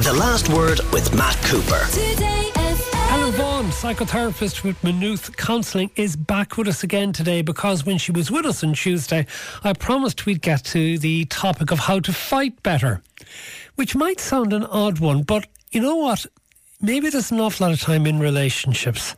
The Last Word with Matt Cooper. Helen Vaughan, psychotherapist with Maynooth Counselling, is back with us again today because when she was with us on Tuesday, I promised we'd get to the topic of how to fight better, which might sound an odd one, but you know what? Maybe there's an awful lot of time in relationships.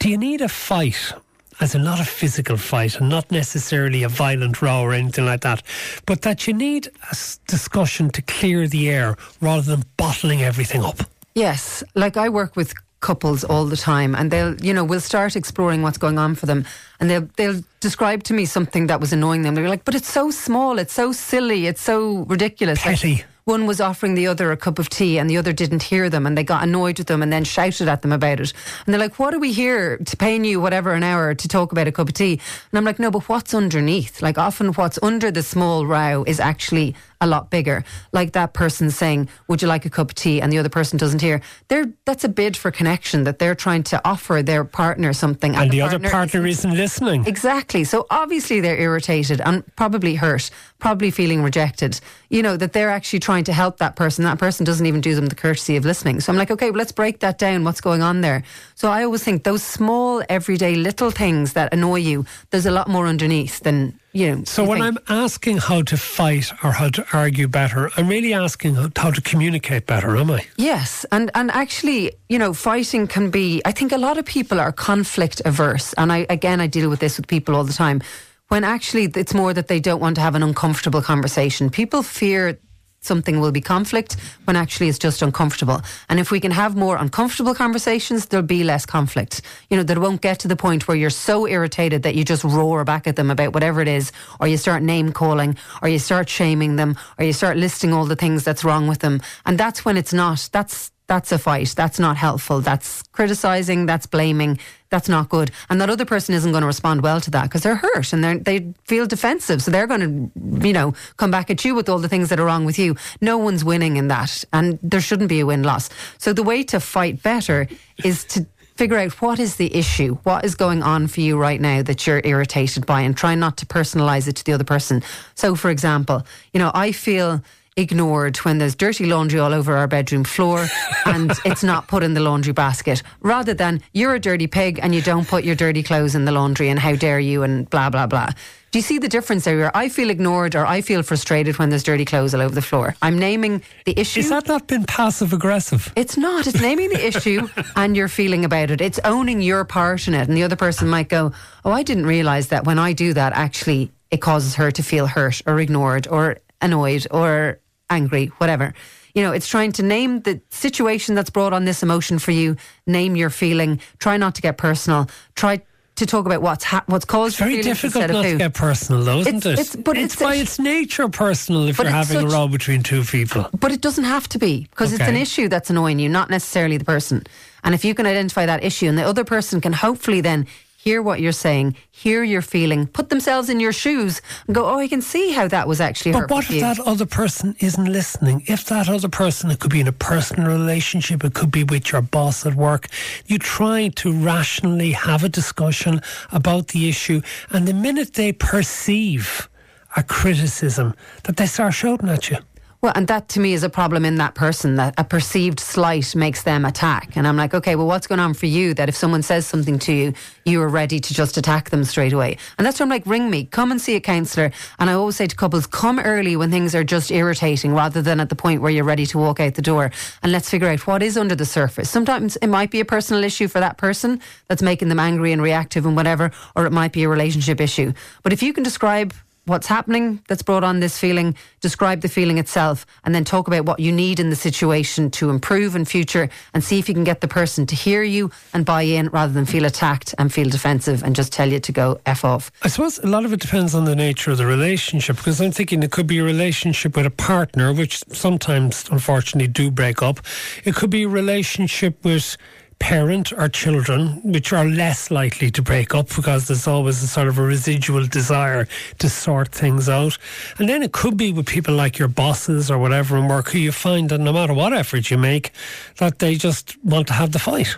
Do you need a fight? As in not a physical fight and not necessarily a violent row or anything like that, but that you need a discussion to clear the air rather than bottling everything up. Yes, like I work with couples all the time and they'll you know we'll start exploring what's going on for them and they'll they'll describe to me something that was annoying them. They're like but it's so small it's so silly it's so ridiculous. Petty. like, one was offering the other a cup of tea and the other didn't hear them and they got annoyed with them and then shouted at them about it. And they're like, What are we here to paying you whatever an hour to talk about a cup of tea? And I'm like, No, but what's underneath? Like often what's under the small row is actually a lot bigger. Like that person saying, Would you like a cup of tea? And the other person doesn't hear. They're that's a bid for connection that they're trying to offer their partner something. And, and the, the other partner isn't, isn't listening. Exactly. So obviously they're irritated and probably hurt, probably feeling rejected. You know, that they're actually trying to help that person. That person doesn't even do them the courtesy of listening. So I'm like, okay, well, let's break that down. What's going on there? So I always think those small, everyday little things that annoy you, there's a lot more underneath than know, so when think. I'm asking how to fight or how to argue better, I'm really asking how to communicate better, am I? Yes, and and actually, you know, fighting can be. I think a lot of people are conflict averse, and I again I deal with this with people all the time. When actually it's more that they don't want to have an uncomfortable conversation. People fear something will be conflict when actually it's just uncomfortable. And if we can have more uncomfortable conversations, there'll be less conflict. You know, that won't get to the point where you're so irritated that you just roar back at them about whatever it is, or you start name calling, or you start shaming them, or you start listing all the things that's wrong with them. And that's when it's not, that's, that's a fight. That's not helpful. That's criticizing. That's blaming. That's not good. And that other person isn't going to respond well to that because they're hurt and they they feel defensive. So they're going to, you know, come back at you with all the things that are wrong with you. No one's winning in that. And there shouldn't be a win loss. So the way to fight better is to figure out what is the issue, what is going on for you right now that you're irritated by, and try not to personalize it to the other person. So, for example, you know, I feel ignored when there's dirty laundry all over our bedroom floor and it's not put in the laundry basket, rather than you're a dirty pig and you don't put your dirty clothes in the laundry and how dare you and blah, blah, blah. Do you see the difference there? Where I feel ignored or I feel frustrated when there's dirty clothes all over the floor. I'm naming the issue. Is that not been passive aggressive? It's not. It's naming the issue and you're feeling about it. It's owning your part in it. And the other person might go, Oh, I didn't realize that when I do that, actually, it causes her to feel hurt or ignored or annoyed or angry, whatever. You know, it's trying to name the situation that's brought on this emotion for you, name your feeling, try not to get personal, try to talk about what's ha- what's caused. It's very difficult not to get personal, though, isn't it's, it? It's, but it's, it's by its nature personal if you're having such, a row between two people. But it doesn't have to be because okay. it's an issue that's annoying you, not necessarily the person. And if you can identify that issue, and the other person can hopefully then hear what you're saying, hear your feeling, put themselves in your shoes, and go, "Oh, I can see how that was actually." But what if you. that other person isn't listening? If that other person, it could be in a personal relationship, it could be with your boss at work. You try to rationally have a discussion about the issue, and the minute they perceive a criticism, that they start shouting at you. Well, and that to me is a problem in that person that a perceived slight makes them attack. And I'm like, okay, well, what's going on for you that if someone says something to you, you are ready to just attack them straight away? And that's where I'm like, ring me, come and see a counsellor. And I always say to couples, come early when things are just irritating rather than at the point where you're ready to walk out the door. And let's figure out what is under the surface. Sometimes it might be a personal issue for that person that's making them angry and reactive and whatever, or it might be a relationship issue. But if you can describe what's happening that's brought on this feeling, describe the feeling itself, and then talk about what you need in the situation to improve in future and see if you can get the person to hear you and buy in rather than feel attacked and feel defensive and just tell you to go F off. I suppose a lot of it depends on the nature of the relationship because I'm thinking it could be a relationship with a partner, which sometimes unfortunately do break up. It could be a relationship with parent or children, which are less likely to break up because there's always a sort of a residual desire to sort things out. And then it could be with people like your bosses or whatever in work who you find that no matter what effort you make, that they just want to have the fight.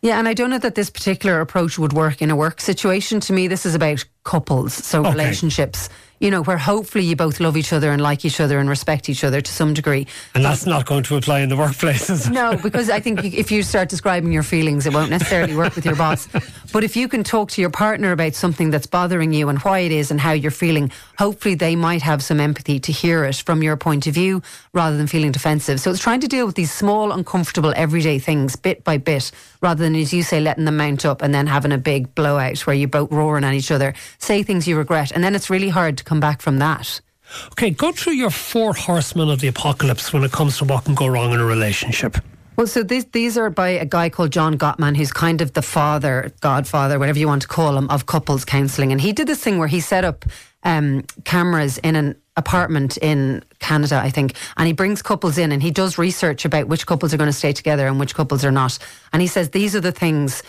Yeah, and I don't know that this particular approach would work in a work situation. To me, this is about couples, so Okay. relationships. You know, where hopefully you both love each other and like each other and respect each other to some degree. And that's not going to apply in the workplaces. No, because I think if you start describing your feelings, it won't necessarily work with your boss. But if you can talk to your partner about something that's bothering you and why it is and how you're feeling, hopefully they might have some empathy to hear it from your point of view rather than feeling defensive. So it's trying to deal with these small, uncomfortable, everyday things bit by bit rather than, as you say, letting them mount up and then having a big blowout where you're both roaring at each other, say things you regret. And then it's really hard to come back from that. Okay, go through your four horsemen of the apocalypse when it comes to what can go wrong in a relationship. Well, so these these are by a guy called John Gottman, who's kind of the father, godfather, whatever you want to call him, of couples counselling. And he did this thing where he set up um, cameras in an apartment in Canada, I think, and he brings couples in and he does research about which couples are going to stay together and which couples are not. And he says these are the things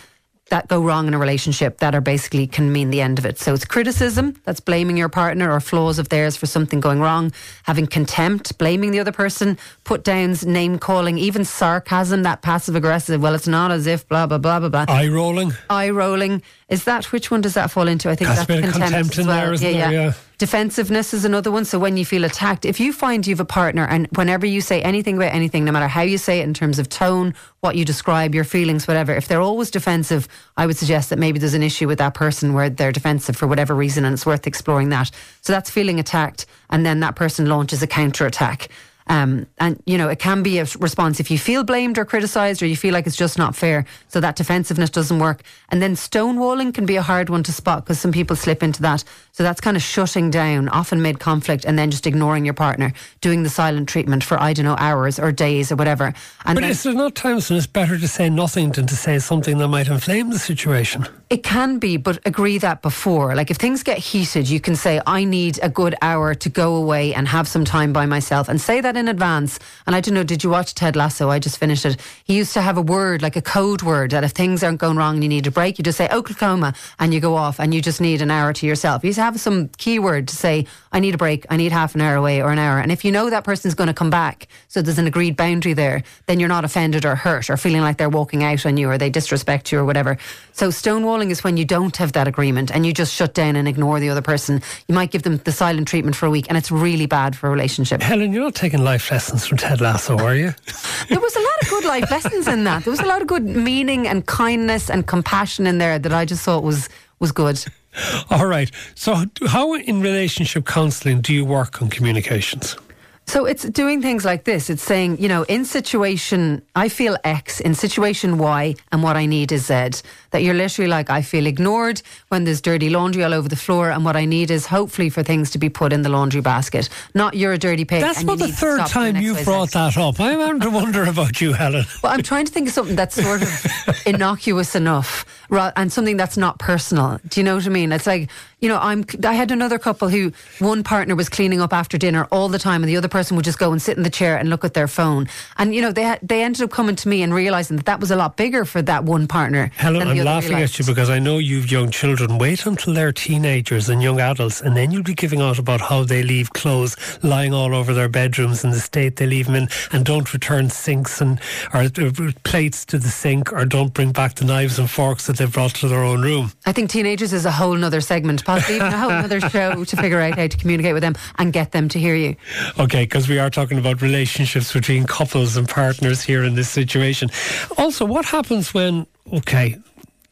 that go wrong in a relationship that are basically can mean the end of it. So it's criticism, that's blaming your partner or flaws of theirs for something going wrong, having contempt, blaming the other person, put downs, name calling, even sarcasm, that passive aggressive, well, it's not as if, blah, blah, blah, blah, blah. Eye rolling. Eye rolling. Is that, which one does that fall into? I think That's that's of contempt as in well. there, isn't there? Yeah. Defensiveness is another one. So when you feel attacked, if you find you have a partner and whenever you say anything about anything, no matter how you say it in terms of tone, what you describe, your feelings, whatever, if they're always defensive, I would suggest that maybe there's an issue with that person where they're defensive for whatever reason and it's worth exploring that. So that's feeling attacked and then that person launches a counter attack. Um, and you know it can be a response if you feel blamed or criticised or you feel like it's just not fair. So that defensiveness doesn't work. And then stonewalling can be a hard one to spot because some people slip into that. So that's kind of shutting down, often mid conflict, and then just ignoring your partner, doing the silent treatment for I don't know hours or days or whatever. And But then is there not times when it's better to say nothing than to say something that might inflame the situation? It can be, but agree that before. Like if things get heated, you can say, I need a good hour to go away and have some time by myself and say that in advance. And I don't know, did you watch Ted Lasso? I just finished it. He used to have a word, like a code word, that if things aren't going wrong and you need a break, you just say Oklahoma and you go off and you just need an hour to yourself. You just have some keyword to say, I need a break, I need half an hour away or an hour. And if you know that person's going to come back, so there's an agreed boundary there, then you're not offended or hurt or feeling like they're walking out on you or they disrespect you or whatever. So stonewalling is when you don't have that agreement and you just shut down and ignore the other person. You might give them the silent treatment for a week and it's really bad for a relationship. Helen, you're not taking life lessons from Ted Lasso, are you? There was a lot of good life lessons in that. There was a lot of good meaning and kindness and compassion in there that I just thought was was good. All right. So, how in relationship counselling do you work on communications? So it's doing things like this. It's saying, you know, in situation, I feel X, in situation Y, and what I need is Z. That you're literally like, I feel ignored when there's dirty laundry all over the floor, and what I need is hopefully for things to be put in the laundry basket. Not you're a dirty pig. That's you about the third time X, you've brought that up. I'm having to wonder about you, Helen. Well, I'm trying to think of something that's sort of innocuous enough, and something that's not personal. Do you know what I mean? It's like you know, I'm. I had another couple who one partner was cleaning up after dinner all the time, and the other person would just go and sit in the chair and look at their phone. And you know, they they ended up coming to me and realizing that that was a lot bigger for that one partner. Helen, the I'm laughing realised. at you because I know you've young children. Wait until they're teenagers and young adults, and then you'll be giving out about how they leave clothes lying all over their bedrooms and the state they leave them in, and don't return sinks and or uh, plates to the sink, or don't bring back the knives and forks that they've brought to their own room. I think teenagers is a whole nother segment, possibly even a whole other show to figure out how to communicate with them and get them to hear you. Okay, because we are talking about relationships between couples and partners here in this situation. Also, what happens when, okay,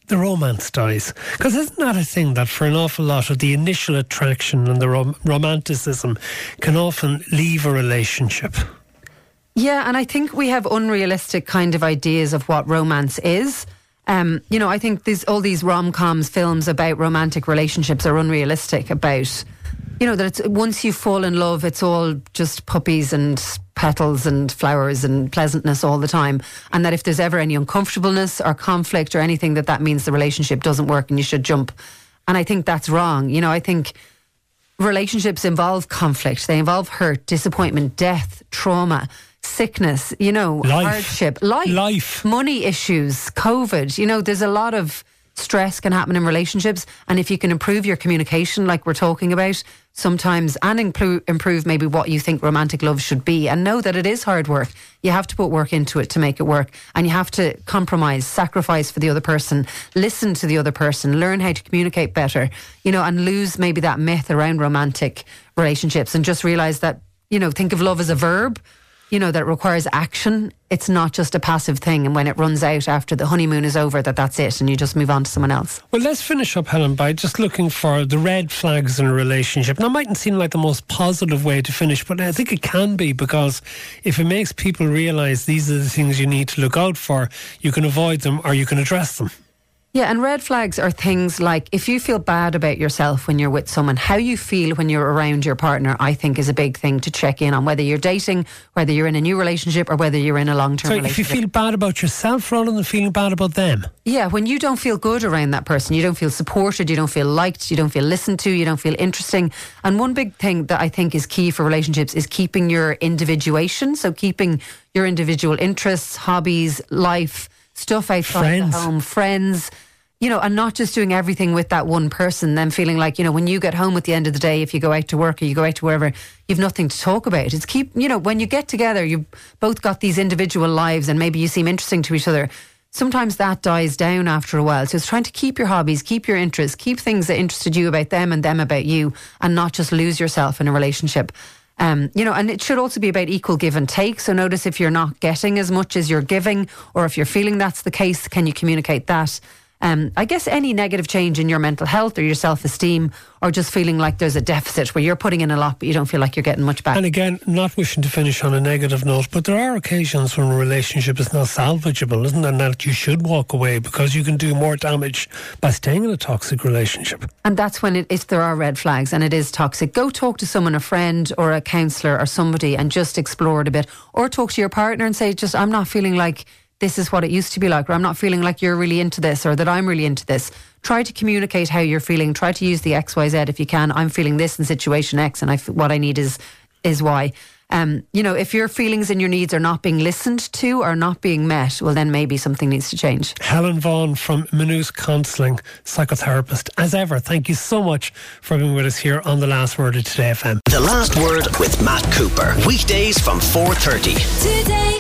the romance dies? Because isn't that a thing that for an awful lot of the initial attraction and the rom- romanticism can often leave a relationship? Yeah, and I think we have unrealistic kind of ideas of what romance is. Um, you know, I think these all these rom coms films about romantic relationships are unrealistic. About you know that once you fall in love, it's all just puppies and petals and flowers and pleasantness all the time, and that if there's ever any uncomfortableness or conflict or anything, that that means the relationship doesn't work and you should jump. And I think that's wrong. You know, I think relationships involve conflict. They involve hurt, disappointment, death, trauma, sickness, you know, Life. hardship, life, Life. money issues, COVID. You know, there's a lot of stress can happen in relationships. And if you can improve your communication, like we're talking about, sometimes and improve, improve maybe what you think romantic love should be and know that it is hard work. You have to put work into it to make it work and you have to compromise, sacrifice for the other person, listen to the other person, learn how to communicate better, you know, and lose maybe that myth around romantic relationships and just realize that, you know, think of love as a verb you know, that requires action. It's not just a passive thing. And when it runs out after the honeymoon is over, that that's it and you just move on to someone else. Well, let's finish up, Helen, by just looking for the red flags in a relationship. Now, it mightn't seem like the most positive way to finish, but I think it can be because if it makes people realise these are the things you need to look out for, you can avoid them or you can address them. Yeah, and red flags are things like if you feel bad about yourself when you're with someone, how you feel when you're around your partner, I think is a big thing to check in on whether you're dating, whether you're in a new relationship, or whether you're in a long term so relationship. if you feel bad about yourself rather than feeling bad about them. Yeah, when you don't feel good around that person, you don't feel supported, you don't feel liked, you don't feel listened to, you don't feel interesting. And one big thing that I think is key for relationships is keeping your individuation. So keeping your individual interests, hobbies, life stuff outside friends. the home, friends, you know, and not just doing everything with that one person, then feeling like, you know, when you get home at the end of the day, if you go out to work or you go out to wherever, you've nothing to talk about. It's keep, you know, when you get together, you've both got these individual lives and maybe you seem interesting to each other. Sometimes that dies down after a while. So it's trying to keep your hobbies, keep your interests, keep things that interested you about them and them about you, and not just lose yourself in a relationship. Um, you know, and it should also be about equal give and take. So notice if you're not getting as much as you're giving, or if you're feeling that's the case, can you communicate that? Um, I guess any negative change in your mental health or your self esteem, or just feeling like there's a deficit where you're putting in a lot but you don't feel like you're getting much back. And again, not wishing to finish on a negative note, but there are occasions when a relationship is not salvageable, isn't it? And that you should walk away because you can do more damage by staying in a toxic relationship. And that's when it, if there are red flags and it is toxic, go talk to someone, a friend or a counsellor or somebody, and just explore it a bit, or talk to your partner and say, just I'm not feeling like this is what it used to be like, or I'm not feeling like you're really into this, or that I'm really into this. Try to communicate how you're feeling. Try to use the X, Y, Z if you can. I'm feeling this in situation X, and I f- what I need is is Y. Um, you know, if your feelings and your needs are not being listened to or not being met, well, then maybe something needs to change. Helen Vaughan from Maynooth Counselling, psychotherapist. As ever, thank you so much for being with us here on The Last Word of Today FM. The Last Word with Matt Cooper. Weekdays from 4.30. Today